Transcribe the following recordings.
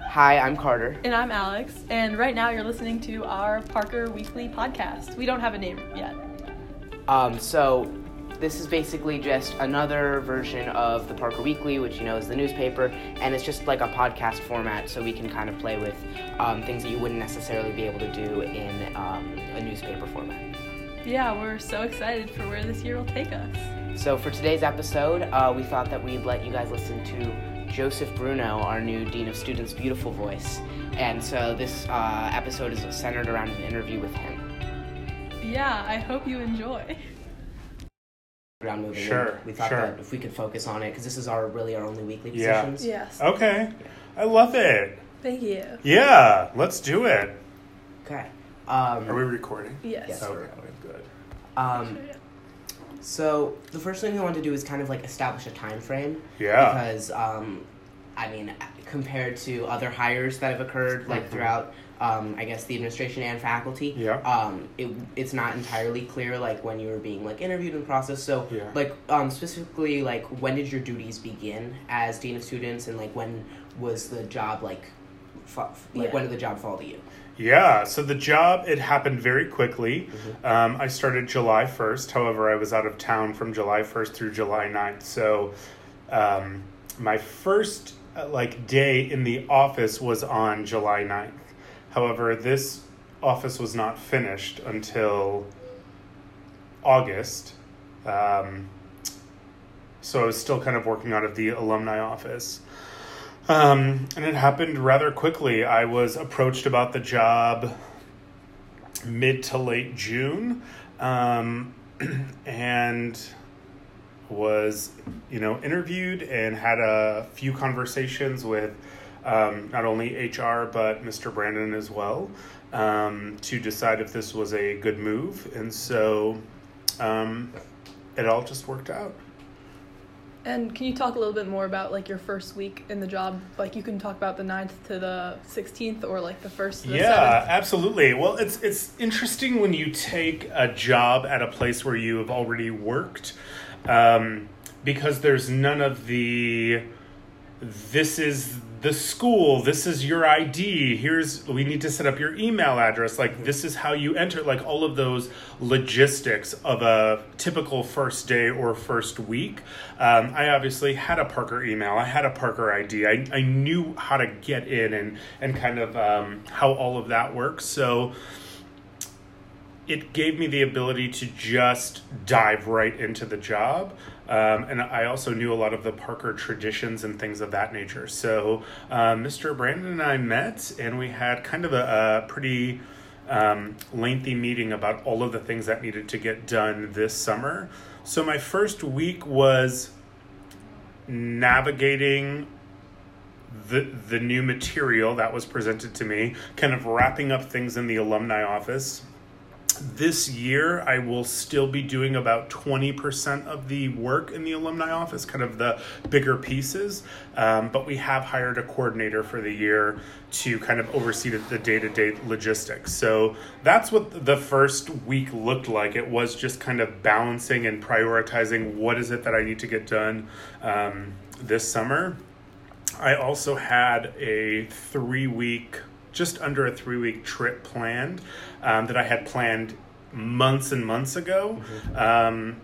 Hi, I'm Carter. And I'm Alex, and right now you're listening to our Parker Weekly podcast. We don't have a name yet. Um, so, this is basically just another version of the Parker Weekly, which you know is the newspaper, and it's just like a podcast format, so we can kind of play with um, things that you wouldn't necessarily be able to do in um, a newspaper format. Yeah, we're so excited for where this year will take us. So, for today's episode, uh, we thought that we'd let you guys listen to Joseph Bruno, our new Dean of Students' beautiful voice. And so this uh, episode is centered around an interview with him. Yeah, I hope you enjoy. Around moving. Sure, We thought sure. that if we could focus on it, because this is our really our only weekly Yeah. positions. Yes. Okay. I love it. Thank you. Yeah, let's do it. Okay. Um, Are we recording? Yes. Yes. Okay, good. um, so the first thing we want to do is kind of like establish a time frame. Yeah. Because um, I mean, compared to other hires that have occurred like Mhm. throughout, um, I guess the administration and faculty. Yeah. Um, it, it's not entirely clear like when you were being like interviewed in the process. So Yeah. like um, specifically like when did your duties begin as dean of students and like when was the job like, fa- like Yeah. when did the job fall to you? Yeah, so the job, it happened very quickly. Um, I started July 1st. However, I was out of town from July 1st through July 9th. So um, my first uh, like day in the office was on July 9th. However, this office was not finished until August. Um, so I was still kind of working out of the alumni office. Um, and it happened rather quickly. I was approached about the job mid to late June, um, and was, you know, interviewed and had a few conversations with um, not only HR but Mr. Brandon as well um, to decide if this was a good move. And so um, it all just worked out. And can you talk a little bit more about like your first week in the job? Like you can talk about the 9th to the 16th or like the 1st to the Yeah, 7th. absolutely. Well, it's it's interesting when you take a job at a place where you have already worked, um, because there's none of the this is the school this is your id here's we need to set up your email address like this is how you enter like all of those logistics of a typical first day or first week um, i obviously had a parker email i had a parker id i, I knew how to get in and and kind of um, how all of that works so it gave me the ability to just dive right into the job. Um, and I also knew a lot of the Parker traditions and things of that nature. So um, Mr. Brandon and I met, and we had kind of a, a pretty um, lengthy meeting about all of the things that needed to get done this summer. So my first week was navigating the the new material that was presented to me, kind of wrapping up things in the alumni office. This year, I will still be doing about 20% of the work in the alumni office, kind of the bigger pieces. Um, but we have hired a coordinator for the year to kind of oversee the day to day logistics. So that's what the first week looked like. It was just kind of balancing and prioritizing what is it that I need to get done um, this summer. I also had a three week, just under a three week trip planned um, that I had planned months and months ago. Um,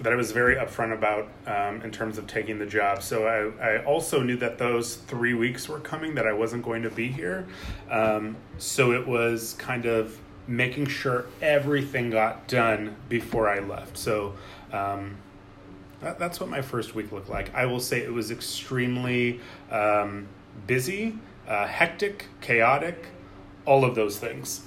that I was very upfront about um, in terms of taking the job. So I, I also knew that those three weeks were coming, that I wasn't going to be here. Um, so it was kind of making sure everything got done before I left. So um, that, that's what my first week looked like. I will say it was extremely um, busy, uh, hectic, chaotic, all of those things.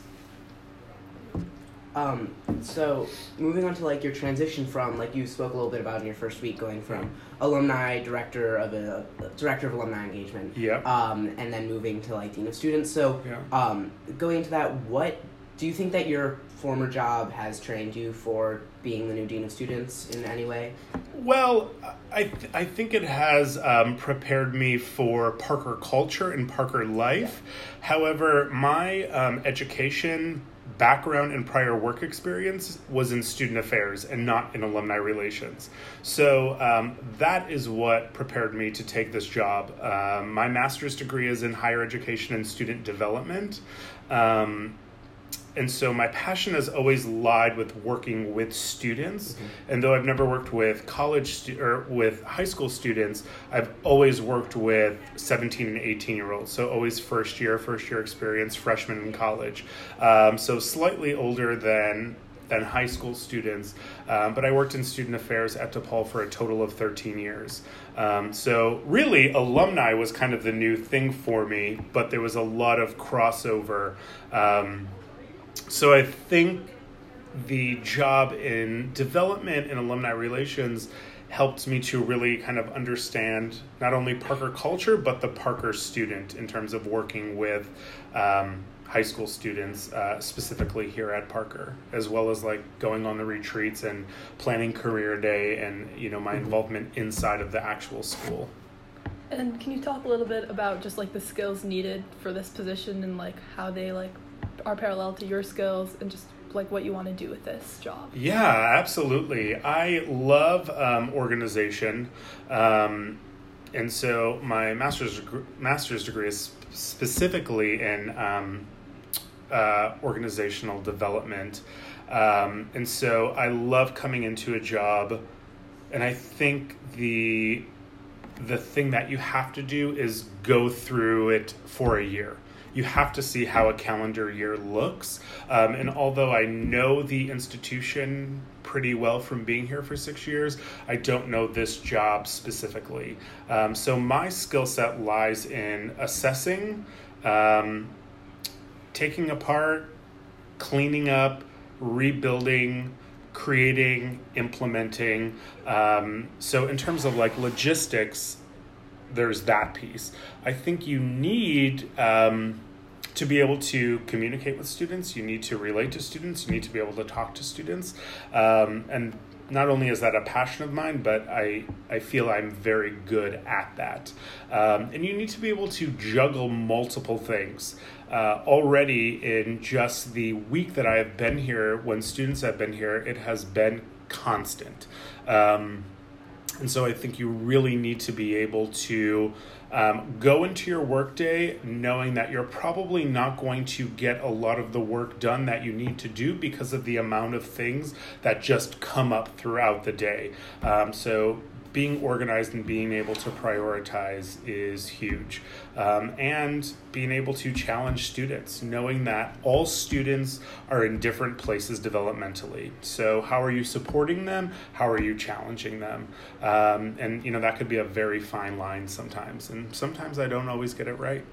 Um, so moving on to like your transition from like you spoke a little bit about in your first week going from alumni director of a director of alumni engagement Yeah. um, and then moving to like dean of students so Yeah. um, going into that what do you think that your former job has trained you for being the new dean of students in any way Well, I th- I think it has um, prepared me for Parker culture and Parker life. However, my um, education background and prior work experience was in student affairs and not in alumni relations. So um, that is what prepared me to take this job. Um, my master's degree is in higher education and student development. Um, and so my passion has always lied with working with students. Mm-hmm. and though i've never worked with college stu- or with high school students i've always worked with 17 and 18 year olds. So always first year first year experience freshman in college. Um, so slightly older than than high school students. Um, but i worked in student affairs at DePaul for a total of 13 years. Um, so really alumni was kind of the new thing for me but there was a lot of crossover um, so I think the job in development and alumni relations helped me to really kind of understand not only Parker culture but the Parker student in terms of working with um, high school students uh, specifically here at Parker, as well as like going on the retreats and planning career day and you know my mm-hmm. involvement inside of the actual school. And can you talk a little bit about just like the skills needed for this position and like how they like are parallel to your skills and just like what you want to do with this job. Yeah, absolutely. I love um, organization, um, and so my master's master's degree is specifically in um, uh, organizational development, um, and so I love coming into a job, and I think the the thing that you have to do is go through it for a year you have to see how a calendar year looks. Um, and although I know the institution pretty well from being here for six years, I don't know this job specifically. Um, so my skill set lies in assessing, um, taking apart, cleaning up, rebuilding creating, implementing. Um, so, in terms of like logistics, there's that piece. I think you need um, to be able to communicate with students. You need to relate to students. You need to be able to talk to students, um, and not only is that a passion of mine, but I, I feel I'm very good at that. Um, and you need to be able to juggle multiple things. Uh, already, in just the week that I have been here, when students have been here, it has been constant. Um, and so I think you really need to be able to um, go into your workday knowing that you're probably not going to get a lot of the work done that you need to do because of the amount of things that just come up throughout the day. Um, so being organized and being able to prioritize is huge. Um, and being able to challenge students, knowing that all students are in different places developmentally. So, how are you supporting them? How are you challenging them? Um, and, you know, that could be a very fine line sometimes. And sometimes I don't always get it right.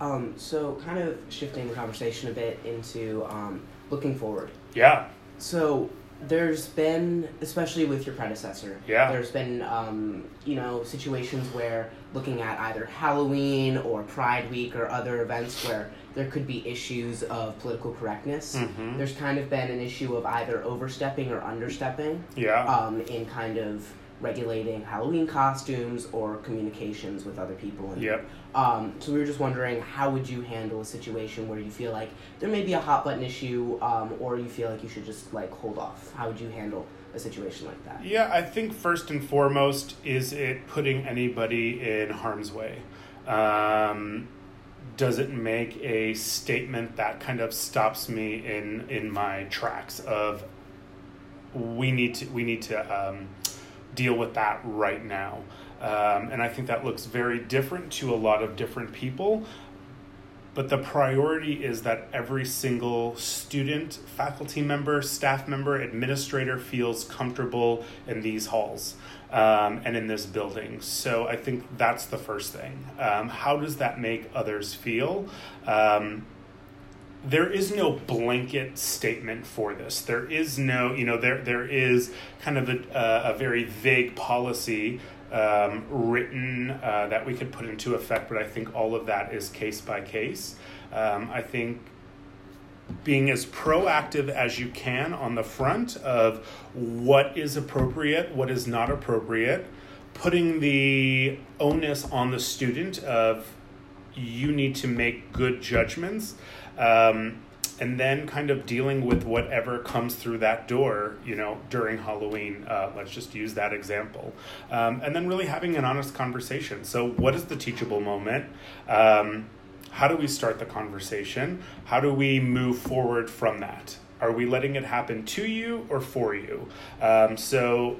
Um, so, kind of shifting the conversation a bit into um, looking forward. Yeah. So, there's been, especially with your predecessor, yeah. there's been, um, you know, situations where looking at either Halloween or Pride Week or other events where there could be issues of political correctness. Mm-hmm. There's kind of been an issue of either overstepping or understepping. Yeah. Um, in kind of regulating Halloween costumes or communications with other people. And, yep. Um, so we were just wondering, how would you handle a situation where you feel like there may be a hot button issue, um, or you feel like you should just like hold off? How would you handle a situation like that? Yeah, I think first and foremost is it putting anybody in harm's way. Um, does it make a statement that kind of stops me in in my tracks of we need to we need to um, deal with that right now. Um, and I think that looks very different to a lot of different people. But the priority is that every single student, faculty member, staff member, administrator feels comfortable in these halls um, and in this building. So I think that's the first thing. Um, how does that make others feel? There is no blanket statement for this. There is no, you know, there there is kind of a, a, a very vague policy um, written uh, that we could put into effect, but I think all of that is case by case. Um, I think being as proactive as you can on the front of what is appropriate, what is not appropriate, putting the onus on the student of you need to make good judgments. Um, and then kind of dealing with whatever comes through that door, you know, during Halloween. Uh, let's just use that example. Um, and then really having an honest conversation. So, what is the teachable moment? Um, how do we start the conversation? How do we move forward from that? Are we letting it happen to you or for you? Um, so,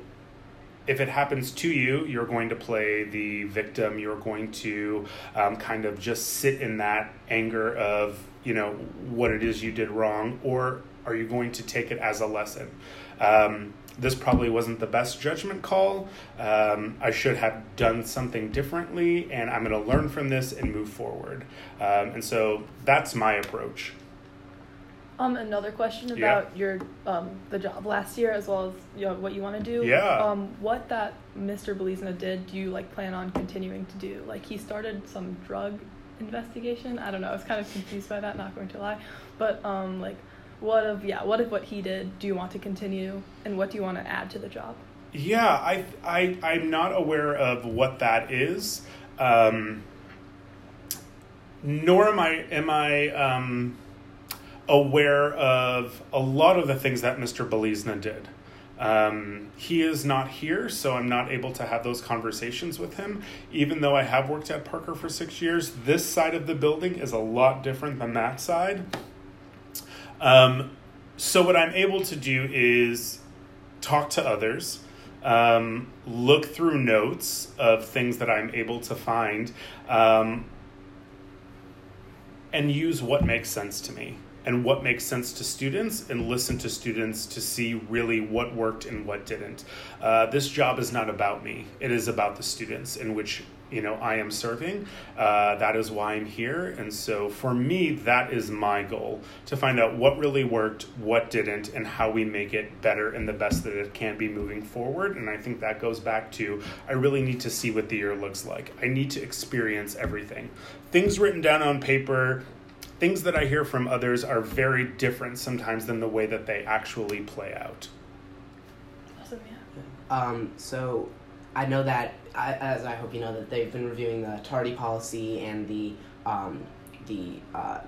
if it happens to you, you're going to play the victim. You're going to um, kind of just sit in that anger of, you know, what it is you did wrong, or are you going to take it as a lesson? Um, this probably wasn't the best judgment call. Um, I should have done something differently, and I'm going to learn from this and move forward. Um, and so that's my approach. Um, another question Yeah. about your um the job last year as well as you know, what you want to do. Yeah. Um, what that Mr. Belizna did, do you like plan on continuing to do? Like he started some drug investigation. I don't know. I was kind of confused by that. Not going to lie, but um, like, what of yeah, what if what he did? Do you want to continue, and what do you want to add to the job? Yeah, I, I, I'm not aware of what that is. Um, nor am I, am I um, aware of a lot of the things that Mr. Belizna did. Um, he is not here, so I'm not able to have those conversations with him. Even though I have worked at Parker for six years, this side of the building is a lot different than that side. Um, so, what I'm able to do is talk to others, um, look through notes of things that I'm able to find, um, and use what makes sense to me and what makes sense to students and listen to students to see really what worked and what didn't. Uh, this job is not about me, it is about the students in which you know I am serving. Uh, that is why I'm here, and so for me, that is my goal to find out what really worked, what didn't, and how we make it better and the best that it can be moving forward. And I think that goes back to I really need to see what the year looks like. I need to experience everything. Things written down on paper. Things that I hear from others are very different sometimes than the way that they actually play out. Awesome, yeah. Um, so I know that, as I hope you know, that they've been reviewing the tardy policy and the um, the uh,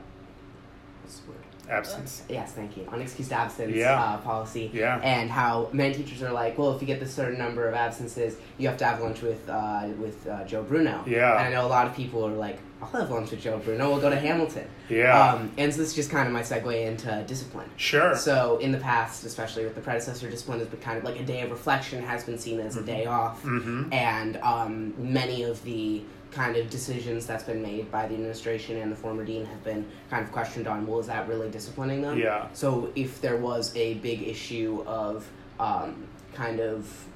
what's the word? Absence. Yes, thank you. Unexcused absence Yeah. uh, policy. Yeah. And how many teachers are like, well, if you get this certain number of absences, you have to have lunch with uh, with uh, Joe Bruno. Yeah. And I know a lot of people are like, I'll have lunch with Joe Bruno. We'll go to Hamilton. Yeah. Um, and so this is just kind of my segue into discipline. Sure. So in the past, especially with the predecessor discipline, has been kind of like a day of reflection has been seen as a day off, Mhm. and um, many of the kind of decisions that's been made by the administration and the former dean have been kind of questioned on. Well, is that really disciplining them? Yeah. So if there was a big issue of um, kind of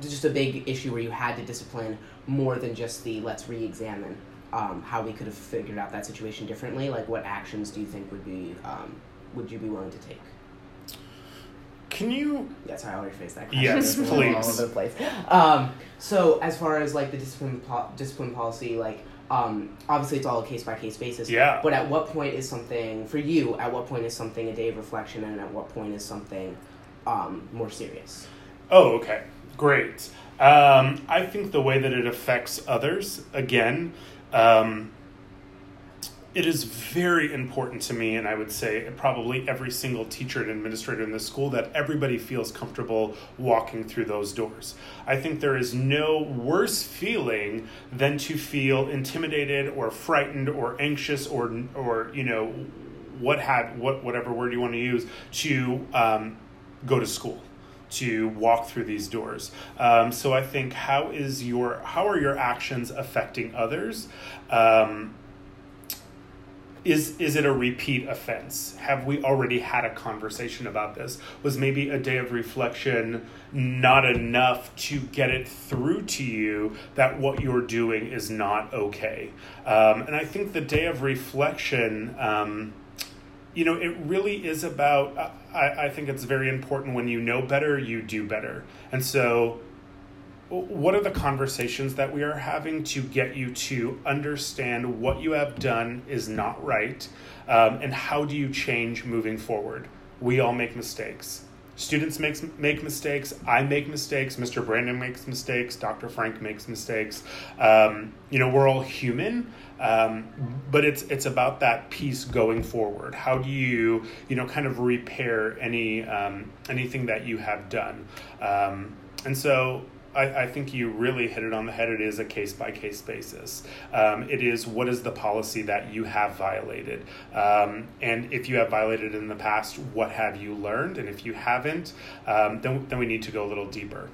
just a big issue where you had to discipline more than just the let's re-examine um, how we could have figured out that situation differently like what actions do you think would be um, would you be willing to take Can you that's how I already phrased that question. Yes, It's all please. over the place. Um, so as far as like the discipline po- discipline policy, like um, obviously it's all a case by case basis. Yeah. But at what point is something for you? At what point is something a day of reflection, and at what point is something um, more serious? Oh, okay. Great. Um, I think the way that it affects others, again, um, it is very important to me, and I would say probably every single teacher and administrator in the school, that everybody feels comfortable walking through those doors. I think there is no worse feeling than to feel intimidated or frightened or anxious or, or you know, what have what whatever word you want to use to um, go to school to walk through these doors. Um, so I think how is your how are your actions affecting others? Um, is is it a repeat offense? Have we already had a conversation about this? Was maybe a day of reflection not enough to get it through to you that what you're doing is not okay? Um, and I think the day of reflection. Um, you know, it really is about. I, I think it's very important when you know better, you do better. And so, what are the conversations that we are having to get you to understand what you have done is not right, um, and how do you change moving forward? We all make mistakes. students makes make mistakes. I make mistakes. Mr. Brandon makes mistakes. Dr. Frank makes mistakes. Um, you know, we're all human. Um, but it's it's about that piece going forward. How do you you know kind of repair any um, anything that you have done? Um, and so I, I, think you really hit it on the head. It is a case by case basis. Um, it is what is the policy that you have violated, um, and if you have violated in the past, what have you learned? And if you haven't, um, then then we need to go a little deeper.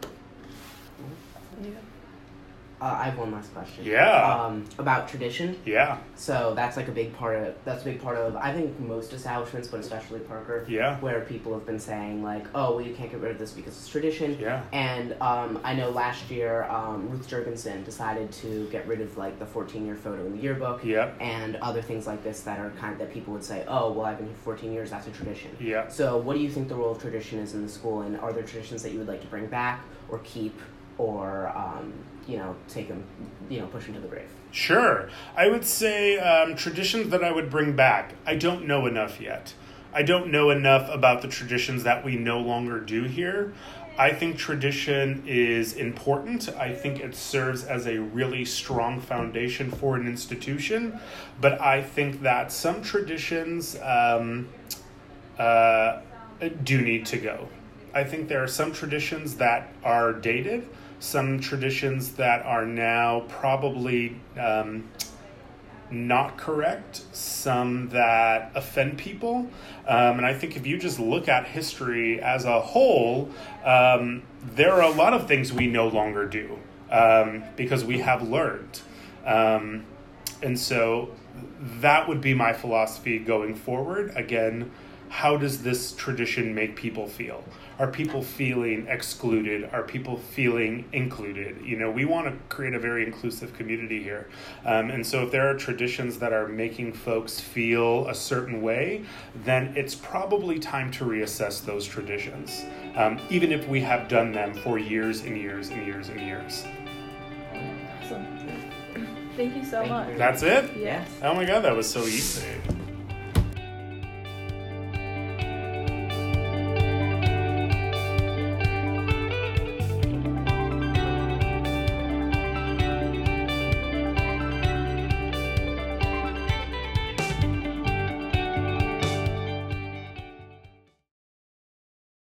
Yeah. Uh, I have one last question. Yeah. Um, about tradition. Yeah. So that's like a big part of that's a big part of I think most establishments, but especially Parker. Yeah. Where people have been saying like, oh, well, you can't get rid of this because it's tradition. Yeah. And um, I know last year um, Ruth Jurgensen decided to get rid of like the 14-year photo in the yearbook. Yep. And other things like this that are kind of that people would say, oh, well, I've been here 14 years. That's a tradition. Yeah. So what do you think the role of tradition is in the school, and are there traditions that you would like to bring back or keep, or um, you know, take them, you know, push them to the grave? Sure. I would say um, traditions that I would bring back. I don't know enough yet. I don't know enough about the traditions that we no longer do here. I think tradition is important. I think it serves as a really strong foundation for an institution. But I think that some traditions um, uh, do need to go. I think there are some traditions that are dated some traditions that are now probably um, not correct, some that offend people. Um, and I think if you just look at history as a whole, um, there are a lot of things we no longer do um, because we have learned. Um, and so that would be my philosophy going forward. Again, how does this tradition make people feel? Are people feeling excluded? Are people feeling included? You know, we want to create a very inclusive community here. Um, and so if there are traditions that are making folks feel a certain way, then it's probably time to reassess those traditions, um, even if we have done them for years and years and years and years. Awesome. Thank you so Thank much. very That's it? Yes. Oh my god, that was so easy.